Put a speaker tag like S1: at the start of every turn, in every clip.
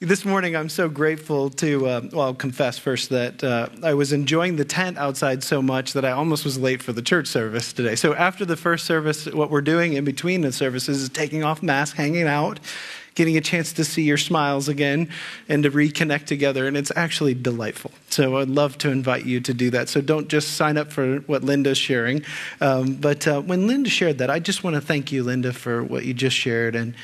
S1: This morning, I'm so grateful to, uh, well, I'll confess first that uh, I was enjoying the tent outside so much that I almost was late for the church service today. So, after the first service, what we're doing in between the services is taking off masks, hanging out, getting a chance to see your smiles again, and to reconnect together. And it's actually delightful. So, I'd love to invite you to do that. So, don't just sign up for what Linda's sharing. Um, but uh, when Linda shared that, I just want to thank you, Linda, for what you just shared. And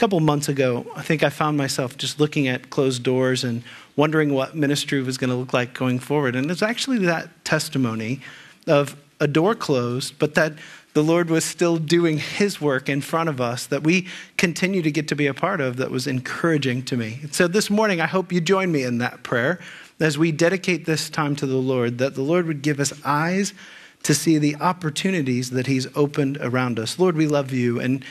S1: couple months ago, I think I found myself just looking at closed doors and wondering what ministry was going to look like going forward. And it's actually that testimony of a door closed, but that the Lord was still doing His work in front of us that we continue to get to be a part of that was encouraging to me. So this morning, I hope you join me in that prayer as we dedicate this time to the Lord, that the Lord would give us eyes to see the opportunities that He's opened around us. Lord, we love you. And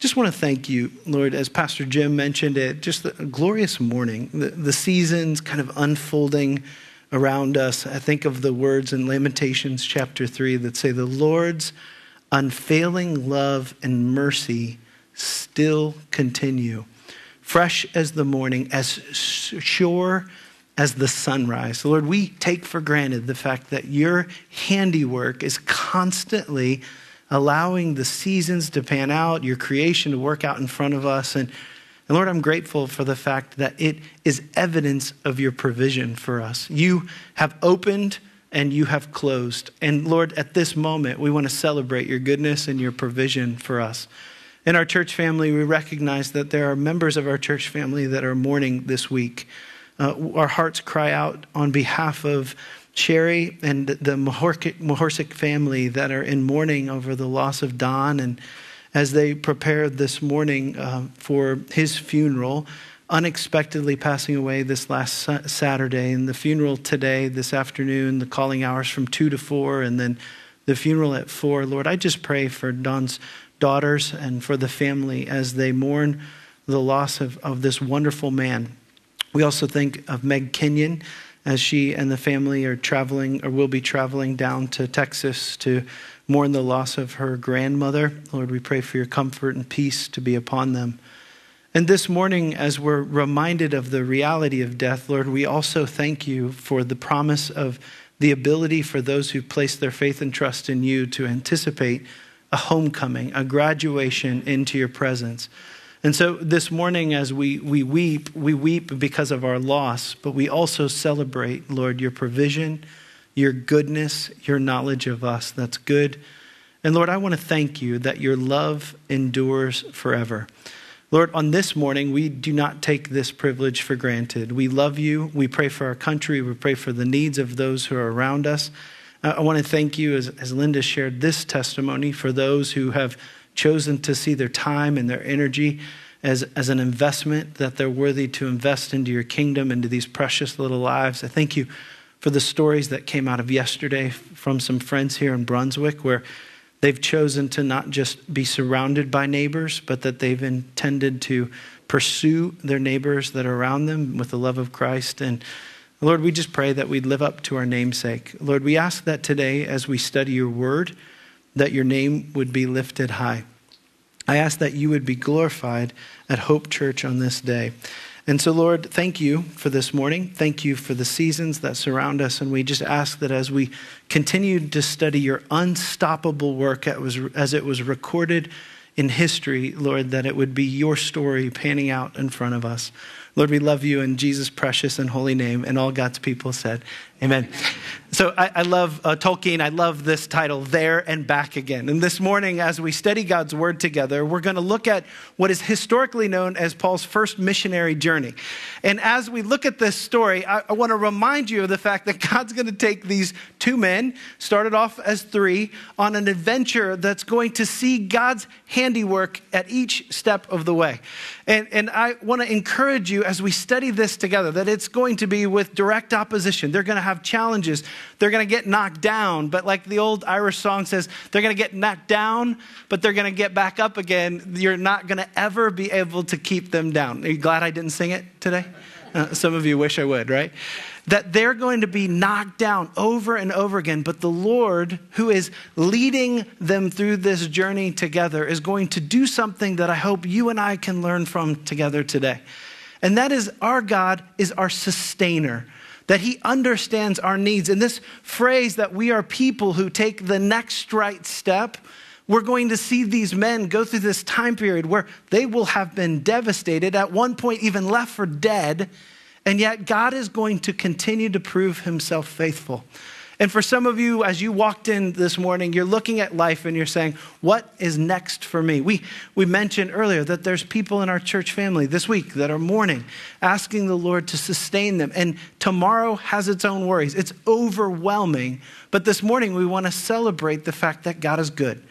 S1: just want to thank you, Lord, as Pastor Jim mentioned it, just a glorious morning, the, the seasons kind of unfolding around us. I think of the words in Lamentations chapter 3 that say, The Lord's unfailing love and mercy still continue, fresh as the morning, as sure as the sunrise. Lord, we take for granted the fact that your handiwork is constantly allowing the seasons to pan out, your creation to work out in front of us. And, and Lord, I'm grateful for the fact that it is evidence of your provision for us. You have opened and you have closed. And Lord, at this moment, we want to celebrate your goodness and your provision for us. In our church family, we recognize that there are members of our church family that are mourning this week. Uh, our hearts cry out on behalf of Sherry and the Mahorsic family that are in mourning over the loss of Don. And as they prepared this morning uh, for his funeral, unexpectedly passing away this last Saturday, and the funeral today, this afternoon, the calling hours from 2 to 4, and then the funeral at 4. Lord, I just pray for Don's daughters and for the family as they mourn the loss of, of this wonderful man. We also think of Meg Kenyon as she and the family are traveling or will be traveling down to Texas to mourn the loss of her grandmother. Lord, we pray for your comfort and peace to be upon them. And this morning, as we're reminded of the reality of death, Lord, we also thank you for the promise of the ability for those who place their faith and trust in you to anticipate a homecoming, a graduation into your presence. And so this morning, as we, we weep, we weep because of our loss, but we also celebrate, Lord, your provision, your goodness, your knowledge of us. That's good. And Lord, I want to thank you that your love endures forever. Lord, on this morning, we do not take this privilege for granted. We love you. We pray for our country. We pray for the needs of those who are around us. I want to thank you, as, as Linda shared this testimony, for those who have chosen to see their time and their energy as, as an investment, that they're worthy to invest into your kingdom, into these precious little lives. I thank you for the stories that came out of yesterday from some friends here in Brunswick where they've chosen to not just be surrounded by neighbors, but that they've intended to pursue their neighbors that are around them with the love of Christ. And Lord, we just pray that we'd live up to our namesake. Lord, we ask that today as we study your word, that your name would be lifted high. I ask that you would be glorified at Hope Church on this day. And so, Lord, thank you for this morning. Thank you for the seasons that surround us. And we just ask that as we continue to study your unstoppable work as it was recorded in history, Lord, that it would be your story panning out in front of us. Lord, we love you in Jesus' precious and holy name. And all God's people said, Amen. So I, I love uh, Tolkien. I love this title, There and Back Again. And this morning, as we study God's word together, we're going to look at what is historically known as Paul's first missionary journey. And as we look at this story, I, I want to remind you of the fact that God's going to take these two men, started off as three, on an adventure that's going to see God's handiwork at each step of the way. And, and I want to encourage you as we study this together that it's going to be with direct opposition. They're going to have challenges. They're going to get knocked down. But like the old Irish song says, they're going to get knocked down, but they're going to get back up again. You're not going to ever be able to keep them down. Are you glad I didn't sing it today? Uh, some of you wish I would, right? That they're going to be knocked down over and over again, but the Lord, who is leading them through this journey together, is going to do something that I hope you and I can learn from together today. And that is our God is our sustainer, that he understands our needs. And this phrase that we are people who take the next right step, we're going to see these men go through this time period where they will have been devastated, at one point, even left for dead. And yet, God is going to continue to prove himself faithful. And for some of you, as you walked in this morning, you're looking at life and you're saying, What is next for me? We, we mentioned earlier that there's people in our church family this week that are mourning, asking the Lord to sustain them. And tomorrow has its own worries. It's overwhelming. But this morning, we want to celebrate the fact that God is good,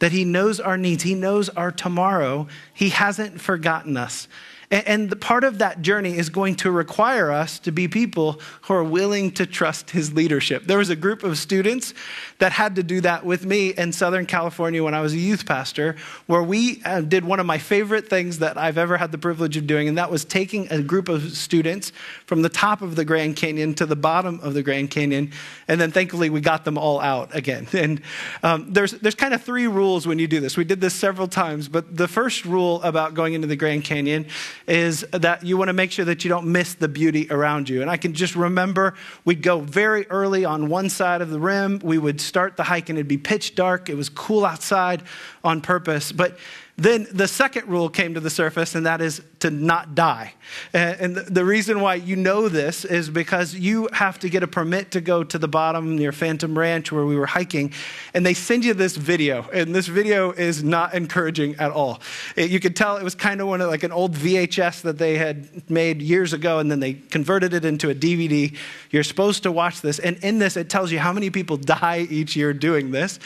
S1: that He knows our needs, He knows our tomorrow. He hasn't forgotten us. And the part of that journey is going to require us to be people who are willing to trust his leadership. There was a group of students that had to do that with me in Southern California when I was a youth pastor, where we uh, did one of my favorite things that I've ever had the privilege of doing, and that was taking a group of students from the top of the Grand Canyon to the bottom of the Grand Canyon, and then thankfully we got them all out again. And um, there's, there's kind of three rules when you do this. We did this several times, but the first rule about going into the Grand Canyon is that you want to make sure that you don't miss the beauty around you. And I can just remember we'd go very early on one side of the rim. We would start the hike and it'd be pitch dark. It was cool outside on purpose. But then the second rule came to the surface, and that is to not die. Uh, and the reason why you know this is because you have to get a permit to go to the bottom near Phantom Ranch where we were hiking, and they send you this video, and this video is not encouraging at all. Uh, you could tell it was kind of one of like an old VHS that they had made years ago, and then they converted it into a DVD. You're supposed to watch this, and in this, it tells you how many people die each year doing this,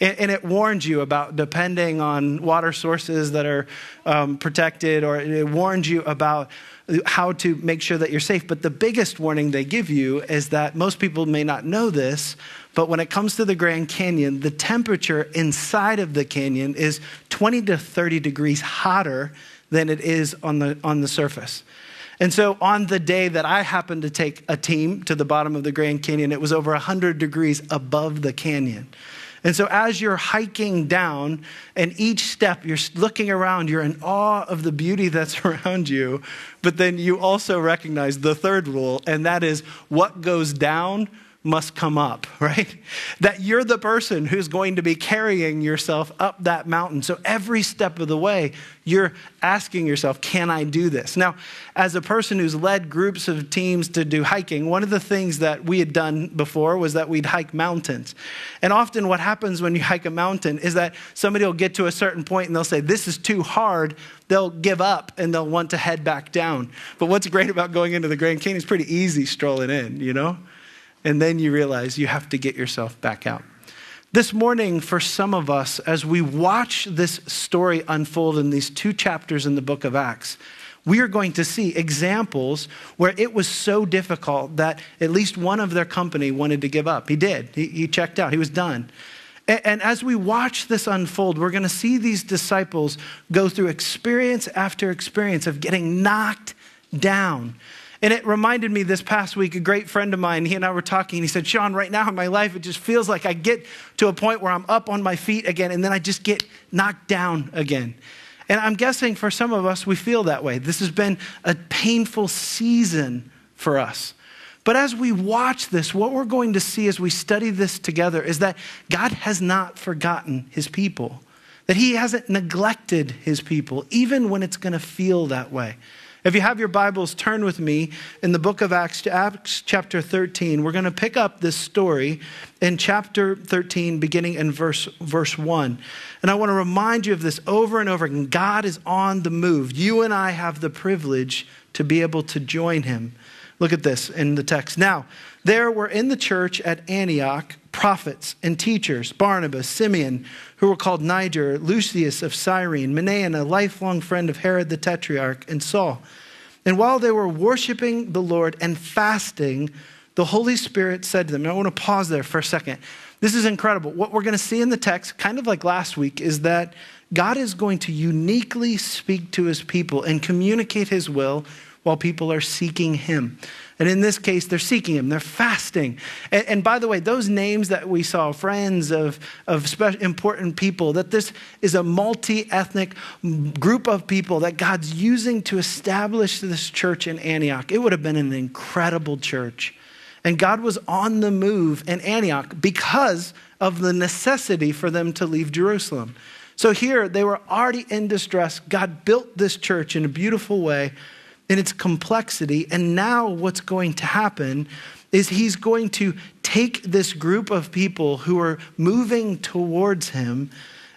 S1: and it warns you about depending on water sources that are um, protected, or it warns you about how to make sure that you're safe. But the biggest warning they give you is that most people may not know this, but when it comes to the Grand Canyon, the temperature inside of the canyon is 20 to 30 degrees hotter than it is on the, on the surface. And so on the day that I happened to take a team to the bottom of the Grand Canyon, it was over 100 degrees above the canyon. And so, as you're hiking down, and each step you're looking around, you're in awe of the beauty that's around you. But then you also recognize the third rule, and that is what goes down must come up, right? That you're the person who's going to be carrying yourself up that mountain. So every step of the way, you're asking yourself, can I do this? Now, as a person who's led groups of teams to do hiking, one of the things that we had done before was that we'd hike mountains. And often what happens when you hike a mountain is that somebody will get to a certain point and they'll say, this is too hard. They'll give up and they'll want to head back down. But what's great about going into the Grand Canyon is pretty easy strolling in, you know? And then you realize you have to get yourself back out. This morning, for some of us, as we watch this story unfold in these two chapters in the book of Acts, we are going to see examples where it was so difficult that at least one of their company wanted to give up. He did. He, he checked out. He was done. And, and as we watch this unfold, we're going to see these disciples go through experience after experience of getting knocked down and it reminded me this past week, a great friend of mine, he and I were talking. He said, Shawn, right now in my life, it just feels like I get to a point where I'm up on my feet again, and then I just get knocked down again. And I'm guessing for some of us, we feel that way. This has been a painful season for us. But as we watch this, what we're going to see as we study this together is that God has not forgotten his people, that he hasn't neglected his people, even when it's going to feel that way. If you have your Bibles, turn with me in the book of Acts, to Acts chapter 13. We're going to pick up this story in chapter 13, beginning in verse, verse 1. And I want to remind you of this over and over again. God is on the move. You and I have the privilege to be able to join him. Look at this in the text. Now, there were in the church at Antioch prophets and teachers Barnabas, Simeon, who were called Niger, Lucius of Cyrene, Manaen, a lifelong friend of Herod the Tetrarch, and Saul. And while they were worshiping the Lord and fasting, the Holy Spirit said to them, and I want to pause there for a second. This is incredible. What we're going to see in the text, kind of like last week, is that God is going to uniquely speak to his people and communicate his will while people are seeking him. And in this case, they're seeking him, they're fasting. And, and by the way, those names that we saw, friends of, of important people, that this is a multi ethnic group of people that God's using to establish this church in Antioch. It would have been an incredible church. And God was on the move in Antioch because of the necessity for them to leave Jerusalem. So here, they were already in distress. God built this church in a beautiful way in its complexity. And now, what's going to happen is he's going to take this group of people who are moving towards him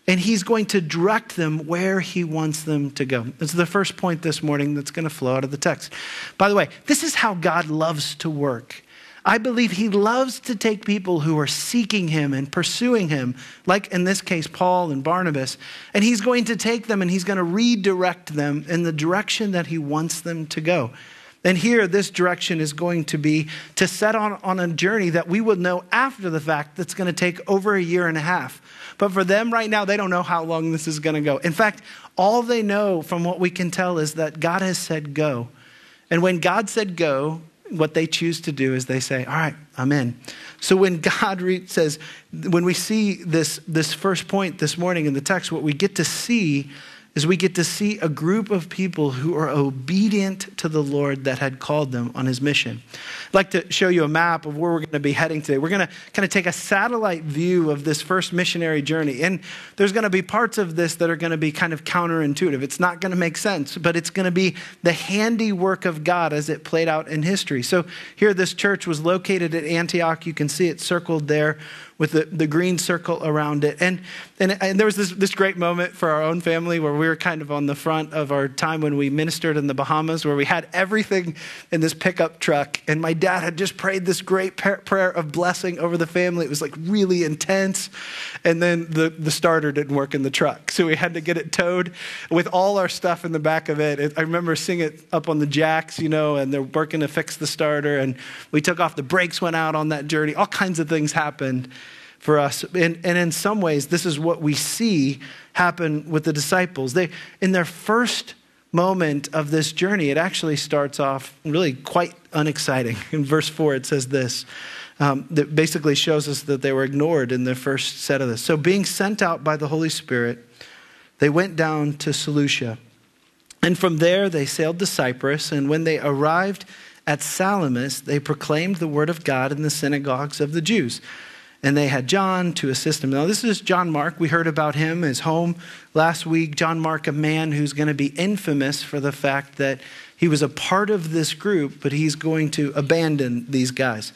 S1: and he's going to direct them where he wants them to go. That's the first point this morning that's going to flow out of the text. By the way, this is how God loves to work. I believe he loves to take people who are seeking him and pursuing him, like in this case, Paul and Barnabas, and he's going to take them and he's going to redirect them in the direction that he wants them to go. And here, this direction is going to be to set on, on a journey that we will know after the fact that's going to take over a year and a half. But for them right now, they don't know how long this is going to go. In fact, all they know from what we can tell is that God has said go. And when God said go, what they choose to do is they say, All right, I'm in. So when God re- says, when we see this, this first point this morning in the text, what we get to see is we get to see a group of people who are obedient to the Lord that had called them on his mission. I'd like to show you a map of where we're going to be heading today. We're going to kind of take a satellite view of this first missionary journey. And there's going to be parts of this that are going to be kind of counterintuitive. It's not going to make sense, but it's going to be the handiwork of God as it played out in history. So here, this church was located at Antioch. You can see it circled there with the, the green circle around it. And, and, and there was this, this great moment for our own family where we were kind of on the front of our time when we ministered in the Bahamas, where we had everything in this pickup truck. And my dad had just prayed this great prayer of blessing over the family. It was like really intense. And then the, the starter didn't work in the truck. So we had to get it towed with all our stuff in the back of it. it I remember seeing it up on the jacks, you know, and they're working to fix the starter. And we took off, the brakes went out on that journey. All kinds of things happened for us. And, and in some ways, this is what we see happen with the disciples. They, in their first moment of this journey, it actually starts off really quite unexciting. In verse 4, it says this um, that basically shows us that they were ignored in the first set of this. So, being sent out by the Holy Spirit, they went down to Seleucia. And from there, they sailed to Cyprus. And when they arrived at Salamis, they proclaimed the word of God in the synagogues of the Jews and they had John to assist them. Now, this is John Mark. We heard about him, his home last week. John Mark, a man who's going to be infamous for the fact that he was a part of this group, but he's going to abandon these guys.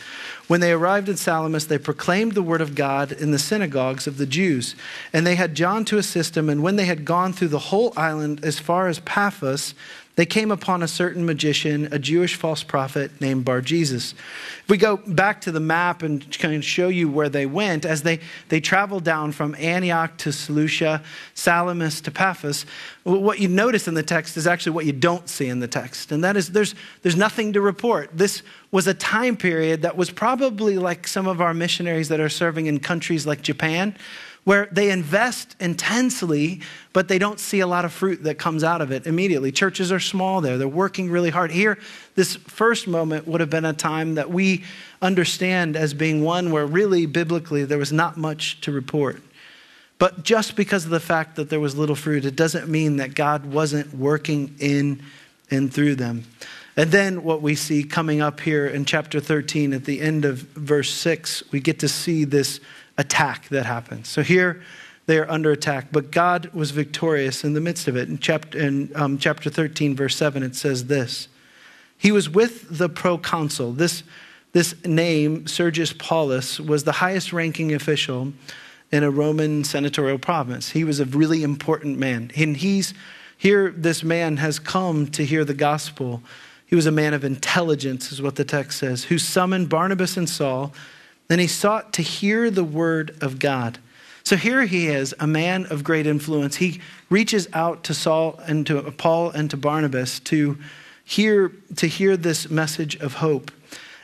S1: When they arrived in Salamis, they proclaimed the word of God in the synagogues of the Jews. And they had John to assist them. And when they had gone through the whole island as far as Paphos, they came upon a certain magician, a Jewish false prophet named Bar Jesus. If we go back to the map and kind of show you where they went, as they, they traveled down from Antioch to Seleucia, Salamis to Paphos, what you notice in the text is actually what you don't see in the text. And that is there's, there's nothing to report. This was a time period that was probably like some of our missionaries that are serving in countries like Japan where they invest intensely, but they don't see a lot of fruit that comes out of it immediately. Churches are small there, they're working really hard. Here, this first moment would have been a time that we understand as being one where really biblically there was not much to report. But just because of the fact that there was little fruit, it doesn't mean that God wasn't working in and through them. And then what we see coming up here in chapter 13 at the end of verse 6, we get to see this attack that happens. So here they are under attack, but God was victorious in the midst of it. In chapter, in, um, chapter 13, verse 7, it says this He was with the proconsul. This, this name, Sergius Paulus, was the highest ranking official in a Roman senatorial province. He was a really important man. And he's here, this man has come to hear the gospel. He was a man of intelligence, is what the text says, who summoned Barnabas and Saul then he sought to hear the word of God. So here he is, a man of great influence. He reaches out to Saul and to Paul and to Barnabas to hear, to hear this message of hope.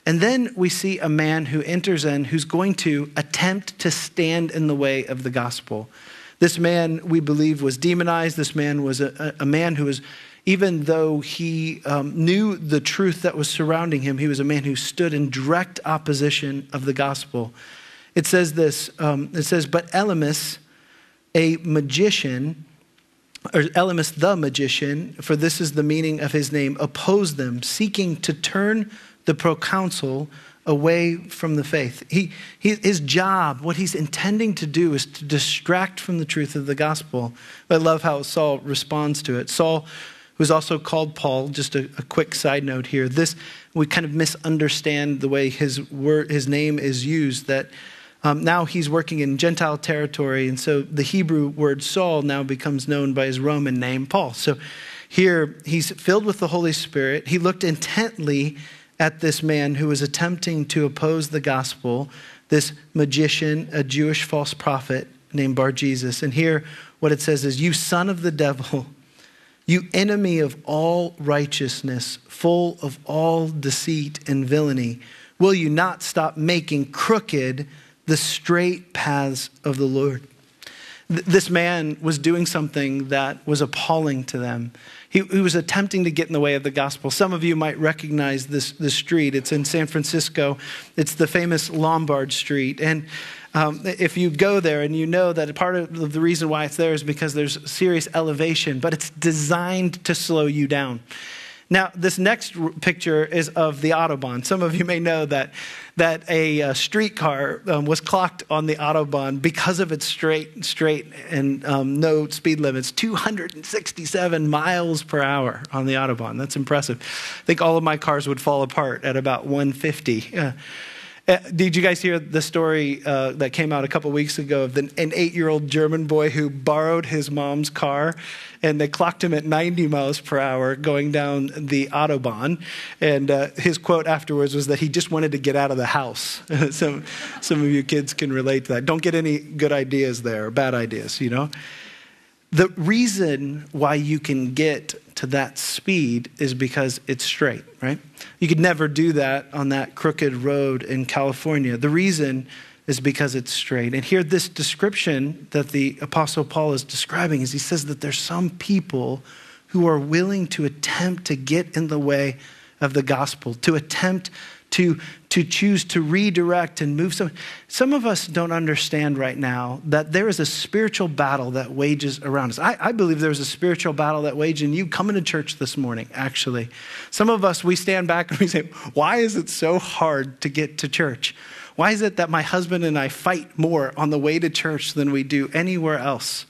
S1: And then we see a man who enters in who's going to attempt to stand in the way of the gospel. This man, we believe, was demonized. This man was a, a man who was even though he um, knew the truth that was surrounding him, he was a man who stood in direct opposition of the gospel. It says this um, it says, But Elymas, a magician, or Elymas the magician, for this is the meaning of his name, opposed them, seeking to turn the proconsul away from the faith. He, he, his job, what he's intending to do, is to distract from the truth of the gospel. I love how Saul responds to it. Saul, who's also called Paul, just a, a quick side note here. This we kind of misunderstand the way his word, his name is used. That um, now he's working in Gentile territory, and so the Hebrew word Saul now becomes known by his Roman name, Paul. So here he's filled with the Holy Spirit. He looked intently at this man who was attempting to oppose the gospel, this magician, a Jewish false prophet named Bar Jesus. And here, what it says is, You son of the devil, you enemy of all righteousness, full of all deceit and villainy, will you not stop making crooked the straight paths of the Lord? This man was doing something that was appalling to them. He, he, was attempting to get in the way of the gospel. Some of you might recognize this, this street. It's in San Francisco. It's the famous Lombard Street. And um, if you go there and you know that part of the reason why it's there is because there's serious elevation, but it's designed to slow you down. Now, this next picture is of the Autobahn. Some of you may know that, that a, uh, streetcar um, was clocked on the Autobahn because of its straight, straight and um, no speed limits 267 miles per hour on the Autobahn. That's impressive. I think all of my cars would fall apart at about 150. Uh, uh, did you guys hear the story uh, that came out a couple weeks ago of an eight year old German boy who borrowed his mom's car and they clocked him at 90 miles per hour going down the Autobahn? And uh, his quote afterwards was that he just wanted to get out of the house. some, some of you kids can relate to that. Don't get any good ideas there, bad ideas, you know? The reason why you can get to that speed is because it's straight, right? You could never do that on that crooked road in California. The reason is because it's straight. And here, this description that the Apostle Paul is describing is he says that there's some people who are willing to attempt to get in the way of the gospel, to attempt to, to choose to redirect and move some. Some of us don't understand right now that there is a spiritual battle that wages around us. I, I believe there's a spiritual battle that wages in you coming to church this morning, actually. Some of us, we stand back and we say, Why is it so hard to get to church? Why is it that my husband and I fight more on the way to church than we do anywhere else?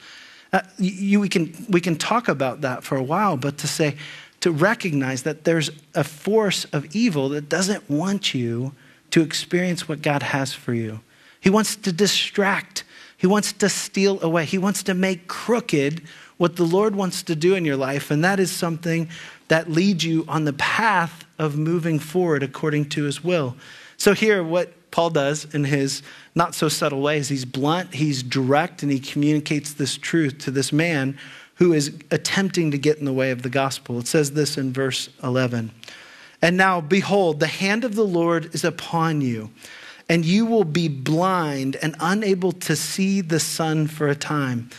S1: Uh, you, we, can, we can talk about that for a while, but to say, to recognize that there's a force of evil that doesn't want you to experience what God has for you. He wants to distract, He wants to steal away, He wants to make crooked what the Lord wants to do in your life. And that is something that leads you on the path of moving forward according to His will. So, here, what Paul does in his not so subtle ways, he's blunt, he's direct, and he communicates this truth to this man who is attempting to get in the way of the gospel. It says this in verse 11. And now, behold, the hand of the Lord is upon you, and you will be blind and unable to see the sun for a time.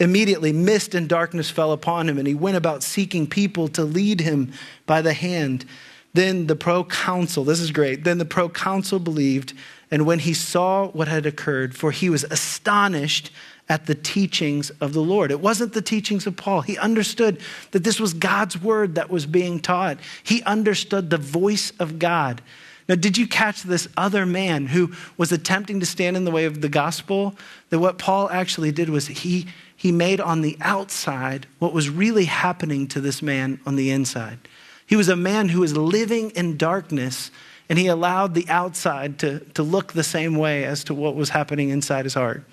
S1: Immediately, mist and darkness fell upon him, and he went about seeking people to lead him by the hand. Then the proconsul, this is great, then the proconsul believed, and when he saw what had occurred, for he was astonished at the teachings of the Lord. It wasn't the teachings of Paul. He understood that this was God's word that was being taught. He understood the voice of God. Now, did you catch this other man who was attempting to stand in the way of the gospel? That what Paul actually did was he, he made on the outside what was really happening to this man on the inside. He was a man who was living in darkness, and he allowed the outside to, to look the same way as to what was happening inside his heart.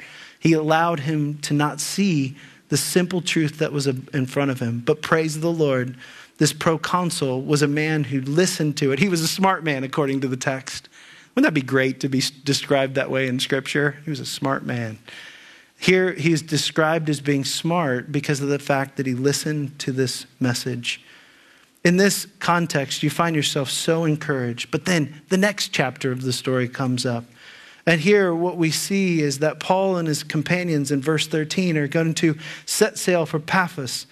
S1: He allowed him to not see the simple truth that was in front of him. But praise the Lord, this proconsul was a man who listened to it. He was a smart man, according to the text. Wouldn't that be great to be described that way in Scripture? He was a smart man. Here, he's described as being smart because of the fact that he listened to this message. In this context, you find yourself so encouraged. But then the next chapter of the story comes up. And here, what we see is that Paul and his companions in verse 13 are going to set sail for Paphos.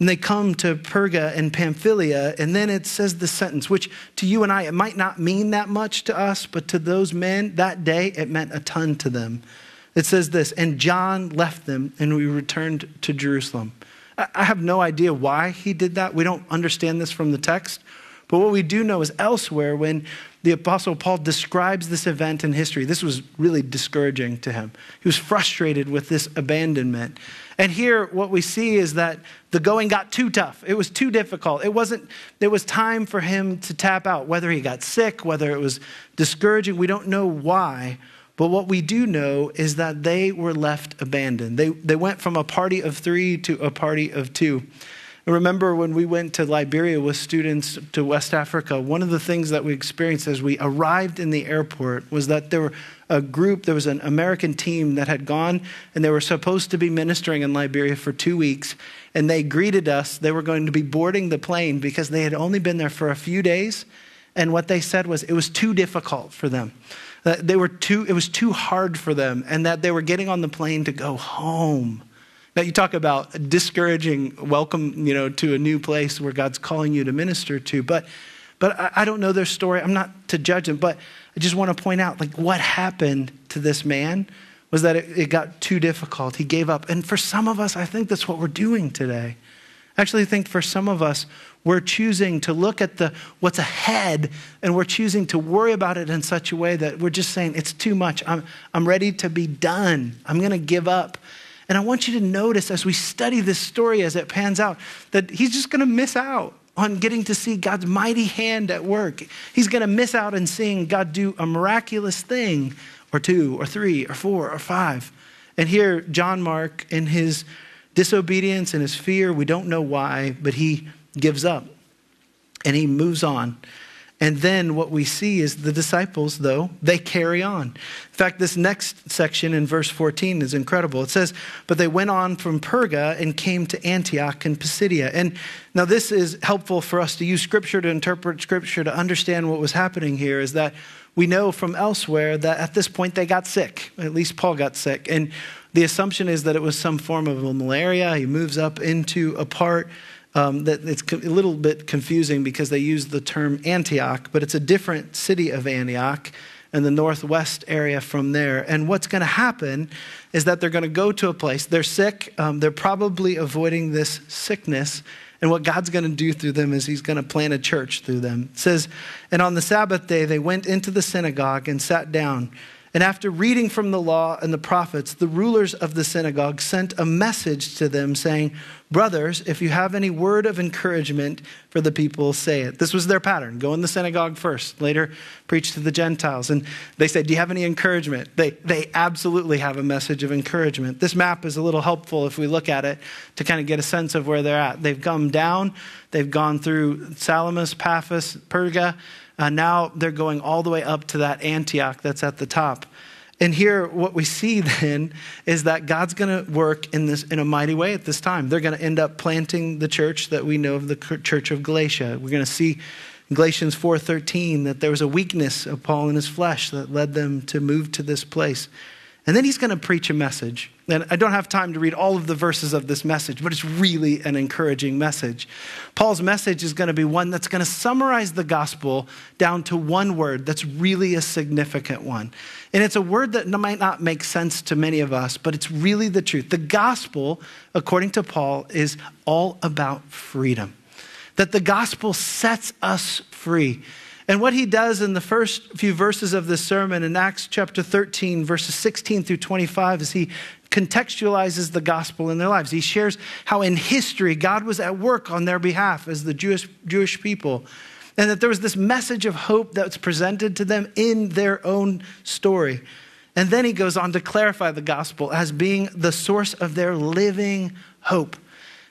S1: And they come to Perga and Pamphylia, and then it says the sentence, which to you and I, it might not mean that much to us, but to those men that day, it meant a ton to them. It says this, and John left them, and we returned to Jerusalem. I have no idea why he did that. We don't understand this from the text. But what we do know is elsewhere, when the Apostle Paul describes this event in history, this was really discouraging to him. He was frustrated with this abandonment. And here, what we see is that the going got too tough. It was too difficult. It wasn't, it was time for him to tap out, whether he got sick, whether it was discouraging. We don't know why. But what we do know is that they were left abandoned. They, they went from a party of three to a party of two. Remember when we went to Liberia with students to West Africa, one of the things that we experienced as we arrived in the airport was that there were a group, there was an American team that had gone and they were supposed to be ministering in Liberia for two weeks. And they greeted us. They were going to be boarding the plane because they had only been there for a few days. And what they said was it was too difficult for them. That they were too, it was too hard for them, and that they were getting on the plane to go home. Now you talk about discouraging welcome, you know, to a new place where God's calling you to minister to. But but I, I don't know their story. I'm not to judge them, but I just want to point out like what happened to this man was that it, it got too difficult. He gave up. And for some of us, I think that's what we're doing today. I actually think for some of us, we're choosing to look at the what's ahead and we're choosing to worry about it in such a way that we're just saying it's too much. I'm, I'm ready to be done. I'm going to give up. And I want you to notice as we study this story as it pans out that he's just going to miss out on getting to see God's mighty hand at work. He's going to miss out on seeing God do a miraculous thing or two or three or four or five. And here, John Mark, in his disobedience and his fear, we don't know why, but he gives up and he moves on. And then what we see is the disciples, though, they carry on. In fact, this next section in verse 14 is incredible. It says, But they went on from Perga and came to Antioch and Pisidia. And now this is helpful for us to use scripture to interpret scripture to understand what was happening here is that we know from elsewhere that at this point they got sick. At least Paul got sick. And the assumption is that it was some form of malaria. He moves up into a part um, that it's a little bit confusing because they use the term Antioch, but it's a different city of Antioch in the northwest area from there. And what's going to happen is that they're going to go to a place. They're sick. Um, they're probably avoiding this sickness. And what God's going to do through them is He's going to plant a church through them. It says, And on the Sabbath day, they went into the synagogue and sat down. And after reading from the law and the prophets, the rulers of the synagogue sent a message to them saying, Brothers, if you have any word of encouragement for the people, say it. This was their pattern. Go in the synagogue first, later preach to the Gentiles. And they said, Do you have any encouragement? They, they absolutely have a message of encouragement. This map is a little helpful if we look at it to kind of get a sense of where they're at. They've come down, they've gone through Salamis, Paphos, Perga. Uh, now they're going all the way up to that Antioch that's at the top. And here, what we see then is that God's going to work in this in a mighty way at this time. They're going to end up planting the church that we know of the church of Galatia. We're going to see Galatians 4:13 that there was a weakness of Paul in his flesh that led them to move to this place. And then he's going to preach a message. And I don't have time to read all of the verses of this message, but it's really an encouraging message. Paul's message is going to be one that's going to summarize the gospel down to one word that's really a significant one. And it's a word that might not make sense to many of us, but it's really the truth. The gospel, according to Paul, is all about freedom. That the gospel sets us free. And what he does in the first few verses of this sermon in Acts chapter 13, verses 16 through 25, is he contextualizes the gospel in their lives. He shares how in history God was at work on their behalf as the Jewish, Jewish people, and that there was this message of hope that's presented to them in their own story. And then he goes on to clarify the gospel as being the source of their living hope.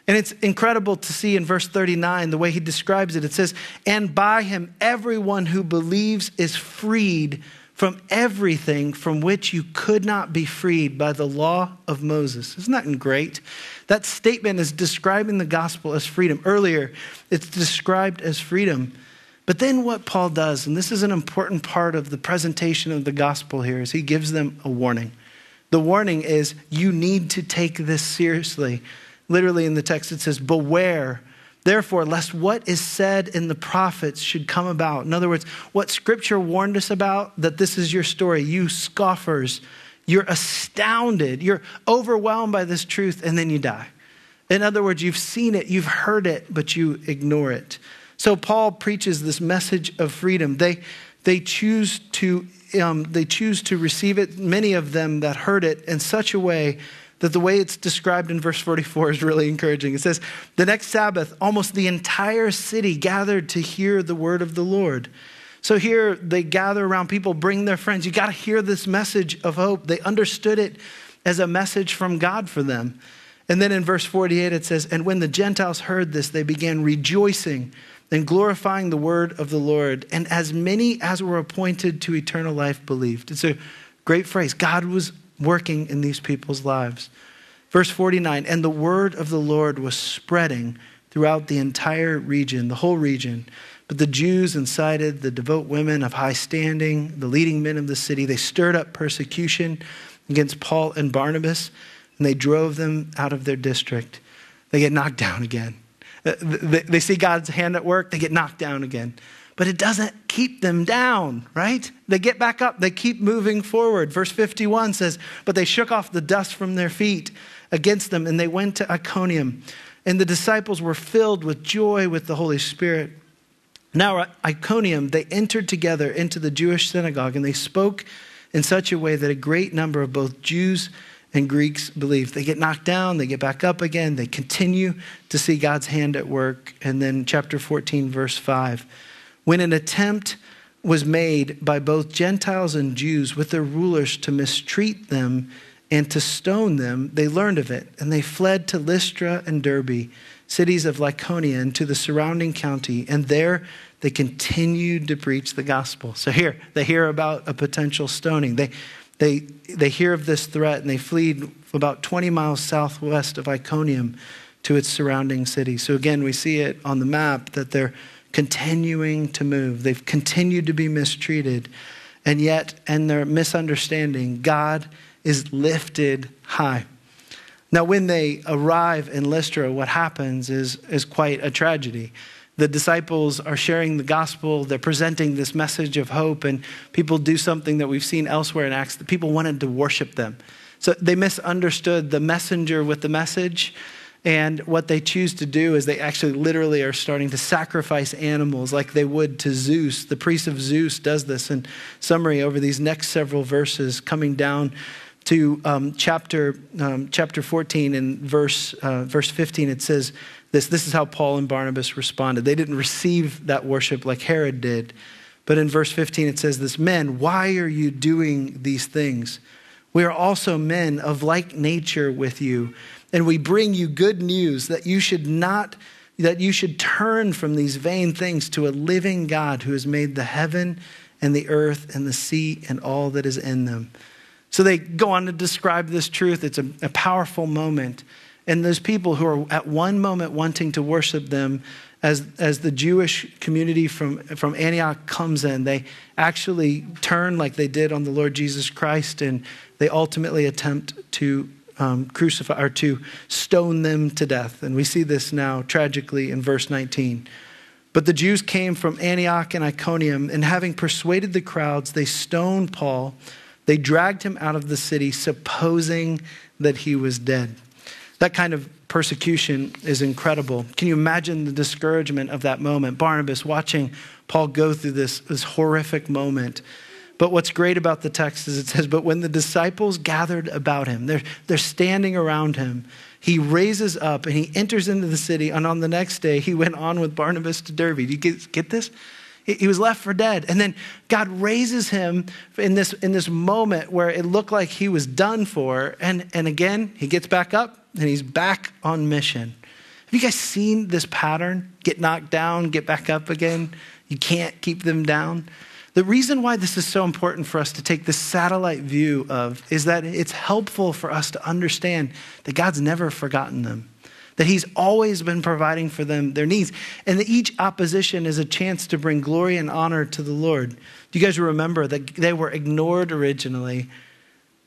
S1: And it's incredible to see in verse 39 the way he describes it. It says, And by him, everyone who believes is freed from everything from which you could not be freed by the law of Moses. Isn't that great? That statement is describing the gospel as freedom. Earlier, it's described as freedom. But then what Paul does, and this is an important part of the presentation of the gospel here, is he gives them a warning. The warning is you need to take this seriously Literally in the text, it says, Beware, therefore, lest what is said in the prophets should come about. In other words, what scripture warned us about, that this is your story, you scoffers, you're astounded, you're overwhelmed by this truth, and then you die. In other words, you've seen it, you've heard it, but you ignore it. So Paul preaches this message of freedom. They, they choose to um, they choose to receive it. Many of them that heard it in such a way that the way it's described in verse 44 is really encouraging. It says, The next Sabbath, almost the entire city gathered to hear the word of the Lord. So here they gather around, people bring their friends. You got to hear this message of hope. They understood it as a message from God for them. And then in verse 48, it says, And when the Gentiles heard this, they began rejoicing and glorifying the word of the Lord. And as many as were appointed to eternal life believed. It's a great phrase. God was working in these people's lives. Verse 49 And the word of the Lord was spreading throughout the entire region, the whole region. But the Jews incited the devout women of high standing, the leading men of the city. They stirred up persecution against Paul and Barnabas, and they drove them out of their district. They get knocked down again. Uh, they see God's hand at work, they get knocked down again. But it doesn't keep them down, right? They get back up, they keep moving forward. Verse 51 says, But they shook off the dust from their feet against them, and they went to Iconium. And the disciples were filled with joy with the Holy Spirit. Now, at Iconium, they entered together into the Jewish synagogue, and they spoke in such a way that a great number of both Jews and Greeks believe. They get knocked down, they get back up again, they continue to see God's hand at work. And then, chapter 14, verse 5 when an attempt was made by both Gentiles and Jews with their rulers to mistreat them and to stone them, they learned of it, and they fled to Lystra and Derbe, cities of Lycaonia, and to the surrounding county, and there they continued to preach the gospel. So here, they hear about a potential stoning. They they, they hear of this threat and they flee about 20 miles southwest of Iconium to its surrounding cities. So again, we see it on the map that they're continuing to move. They've continued to be mistreated. And yet, in their misunderstanding, God is lifted high. Now, when they arrive in Lystra, what happens is, is quite a tragedy the disciples are sharing the gospel, they're presenting this message of hope, and people do something that we've seen elsewhere in Acts. The people wanted to worship them. So they misunderstood the messenger with the message. And what they choose to do is they actually literally are starting to sacrifice animals like they would to Zeus. The priest of Zeus does this. In summary, over these next several verses, coming down to um, chapter, um, chapter 14 and verse, uh, verse 15, it says, this, this is how Paul and Barnabas responded. They didn't receive that worship like Herod did. But in verse 15, it says this Men, why are you doing these things? We are also men of like nature with you, and we bring you good news that you should not that you should turn from these vain things to a living God who has made the heaven and the earth and the sea and all that is in them. So they go on to describe this truth. It's a, a powerful moment. And those people who are at one moment wanting to worship them, as, as the Jewish community from, from Antioch comes in, they actually turn like they did on the Lord Jesus Christ, and they ultimately attempt to um, crucify or to stone them to death. And we see this now tragically in verse 19. But the Jews came from Antioch and Iconium, and having persuaded the crowds, they stoned Paul. They dragged him out of the city, supposing that he was dead. That kind of persecution is incredible. Can you imagine the discouragement of that moment? Barnabas watching Paul go through this, this horrific moment. But what's great about the text is it says, But when the disciples gathered about him, they're, they're standing around him, he raises up and he enters into the city. And on the next day, he went on with Barnabas to Derbe. Do you get, get this? He was left for dead. And then God raises him in this, in this moment where it looked like he was done for. And, and again, he gets back up and he's back on mission. Have you guys seen this pattern? Get knocked down, get back up again. You can't keep them down. The reason why this is so important for us to take this satellite view of is that it's helpful for us to understand that God's never forgotten them, that He's always been providing for them their needs, and that each opposition is a chance to bring glory and honor to the Lord. Do you guys remember that they were ignored originally,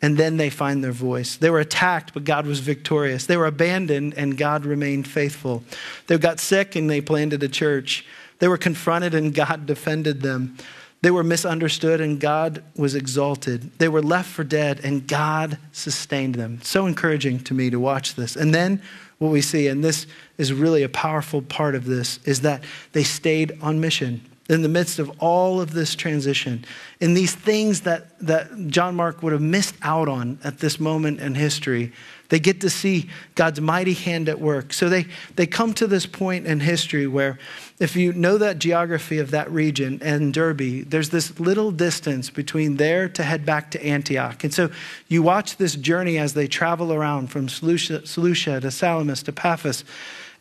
S1: and then they find their voice. They were attacked, but God was victorious. They were abandoned, and God remained faithful. They got sick, and they planted a church. They were confronted, and God defended them. They were misunderstood, and God was exalted. They were left for dead, and God sustained them. So encouraging to me to watch this. And then what we see, and this is really a powerful part of this, is that they stayed on mission in the midst of all of this transition, in these things that, that John Mark would have missed out on at this moment in history, they get to see God's mighty hand at work. So they, they come to this point in history where, if you know that geography of that region and Derbe, there's this little distance between there to head back to Antioch. And so you watch this journey as they travel around from Seleucia, to Salamis to Paphos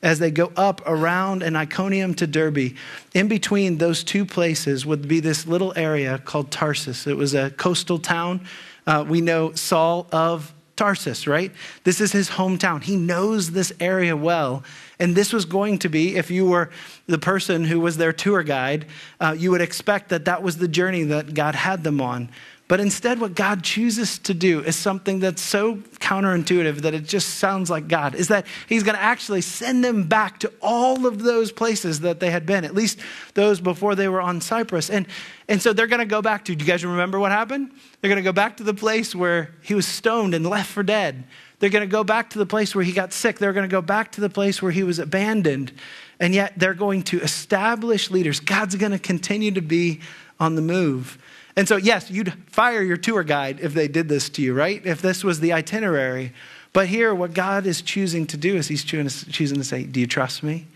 S1: as they go up around an Iconium to Derbe, In between those two places would be this little area called Tarsus. It was a coastal town. Uh, we know Saul of Tarsus, right? This is his hometown. He knows this area well. And this was going to be, if you were the person who was their tour guide, uh, you would expect that that was the journey that God had them on. But instead, what God chooses to do is something that's so counterintuitive that it just sounds like God, is that He's going to actually send them back to all of those places that they had been, at least those before they were on Cyprus. And, and so they're going to go back to, do you guys remember what happened? They're going to go back to the place where he was stoned and left for dead. They're going to go back to the place where he got sick. They're going to go back to the place where he was abandoned. And yet they're going to establish leaders. God's going to continue to be on the move. And so, yes, you'd fire your tour guide if they did this to you, right? If this was the itinerary. But here, what God is choosing to do is He's choosing to say, Do you trust me?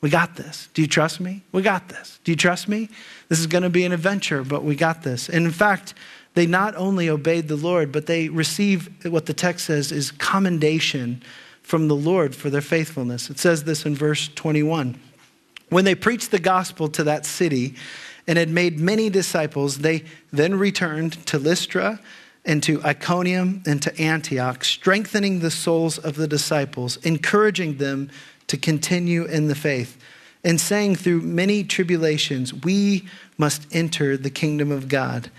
S1: We got this. Do you trust me? We got this. Do you trust me? This is going to be an adventure, but we got this. And in fact, they not only obeyed the Lord, but they received what the text says is commendation from the Lord for their faithfulness. It says this in verse 21. When they preached the gospel to that city, and had made many disciples, they then returned to Lystra and to Iconium and to Antioch, strengthening the souls of the disciples, encouraging them to continue in the faith, and saying through many tribulations, we must enter the kingdom of God.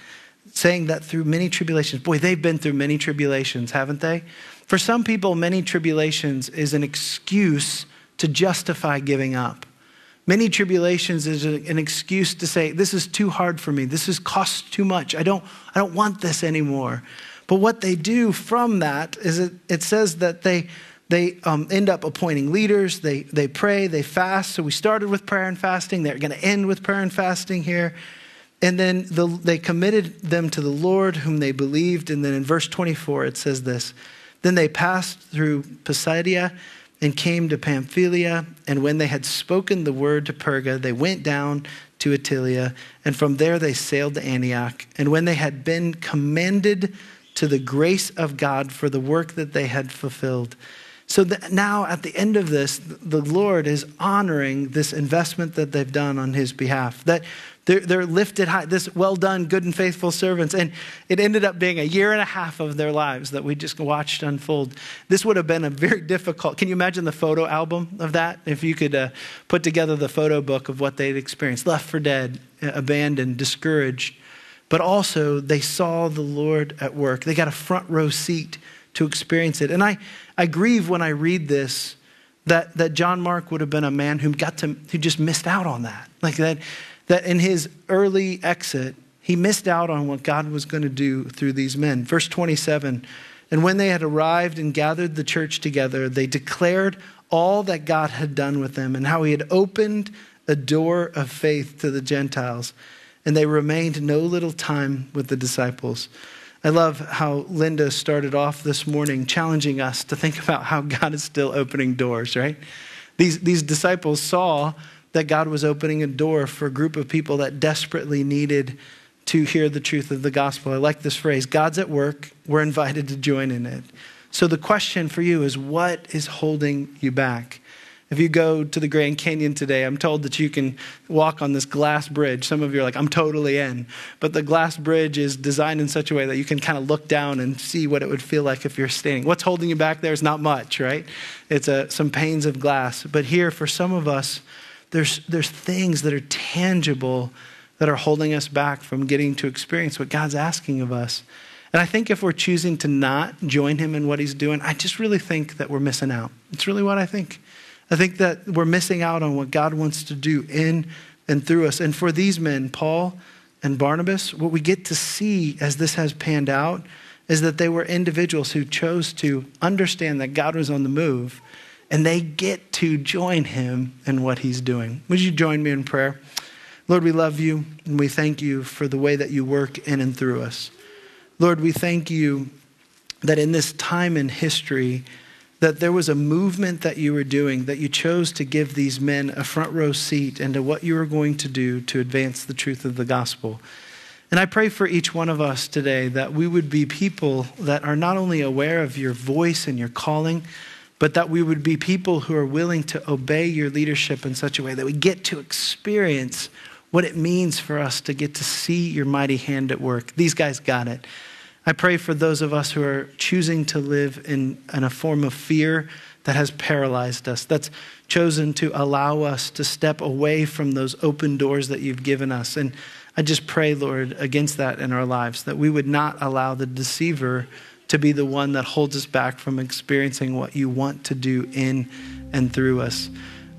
S1: Saying that through many tribulations, boy, they've been through many tribulations, haven't they? For some people, many tribulations is an excuse to justify giving up. Many tribulations is an excuse to say, This is too hard for me. This is cost too much. I don't, I don't want this anymore. But what they do from that is it, it says that they, they um, end up appointing leaders, they, they pray, they fast. So we started with prayer and fasting. They're going to end with prayer and fasting here. And then the, they committed them to the Lord whom they believed. And then in verse 24, it says this Then they passed through Pisidia and came to Pamphylia. And when they had spoken the word to Perga, they went down to Attalia. And from there they sailed to Antioch. And when they had been commended to the grace of God for the work that they had fulfilled. So now, at the end of this, the Lord is honoring this investment that they've done on his behalf. That they're, they're lifted high, this well done, good and faithful servants. And it ended up being a year and a half of their lives that we just watched unfold. This would have been a very difficult. Can you imagine the photo album of that? If you could uh, put together the photo book of what they'd experienced left for dead, abandoned, discouraged. But also, they saw the Lord at work. They got a front row seat to experience it. And I, I grieve when I read this that, that John Mark would have been a man who got to who just missed out on that. Like that that in his early exit, he missed out on what God was going to do through these men. Verse 27 And when they had arrived and gathered the church together, they declared all that God had done with them and how he had opened a door of faith to the Gentiles. And they remained no little time with the disciples. I love how Linda started off this morning challenging us to think about how God is still opening doors, right? These, these disciples saw that God was opening a door for a group of people that desperately needed to hear the truth of the gospel. I like this phrase God's at work, we're invited to join in it. So the question for you is what is holding you back? If you go to the Grand Canyon today, I'm told that you can walk on this glass bridge. Some of you are like, I'm totally in. But the glass bridge is designed in such a way that you can kind of look down and see what it would feel like if you're standing. What's holding you back there is not much, right? It's a, some panes of glass. But here, for some of us, there's, there's things that are tangible that are holding us back from getting to experience what God's asking of us. And I think if we're choosing to not join him in what he's doing, I just really think that we're missing out. It's really what I think. I think that we're missing out on what God wants to do in and through us. And for these men, Paul and Barnabas, what we get to see as this has panned out is that they were individuals who chose to understand that God was on the move and they get to join him in what he's doing. Would you join me in prayer? Lord, we love you and we thank you for the way that you work in and through us. Lord, we thank you that in this time in history, that there was a movement that you were doing, that you chose to give these men a front row seat into what you were going to do to advance the truth of the gospel. And I pray for each one of us today that we would be people that are not only aware of your voice and your calling, but that we would be people who are willing to obey your leadership in such a way that we get to experience what it means for us to get to see your mighty hand at work. These guys got it. I pray for those of us who are choosing to live in, in a form of fear that has paralyzed us, that's chosen to allow us to step away from those open doors that you've given us. And I just pray, Lord, against that in our lives, that we would not allow the deceiver to be the one that holds us back from experiencing what you want to do in and through us.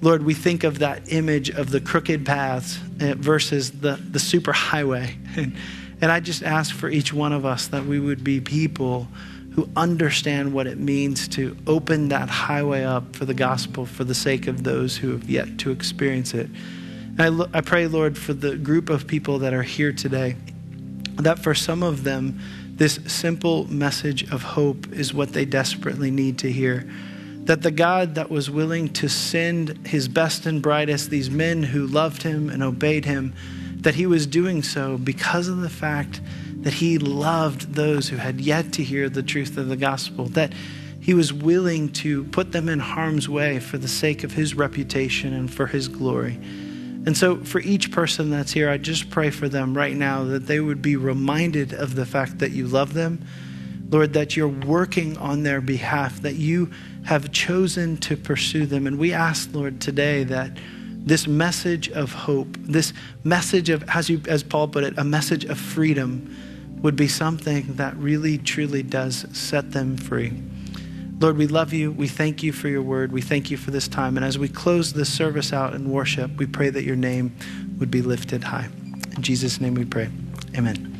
S1: Lord, we think of that image of the crooked paths eh, versus the, the super highway. And, and I just ask for each one of us that we would be people who understand what it means to open that highway up for the gospel for the sake of those who have yet to experience it. And I, lo- I pray, Lord, for the group of people that are here today, that for some of them, this simple message of hope is what they desperately need to hear. That the God that was willing to send his best and brightest, these men who loved him and obeyed him, that he was doing so because of the fact that he loved those who had yet to hear the truth of the gospel, that he was willing to put them in harm's way for the sake of his reputation and for his glory. And so, for each person that's here, I just pray for them right now that they would be reminded of the fact that you love them. Lord, that you're working on their behalf, that you have chosen to pursue them. And we ask, Lord, today that this message of hope, this message of, as, you, as Paul put it, a message of freedom would be something that really, truly does set them free. Lord, we love you. We thank you for your word. We thank you for this time. And as we close this service out in worship, we pray that your name would be lifted high. In Jesus' name we pray. Amen.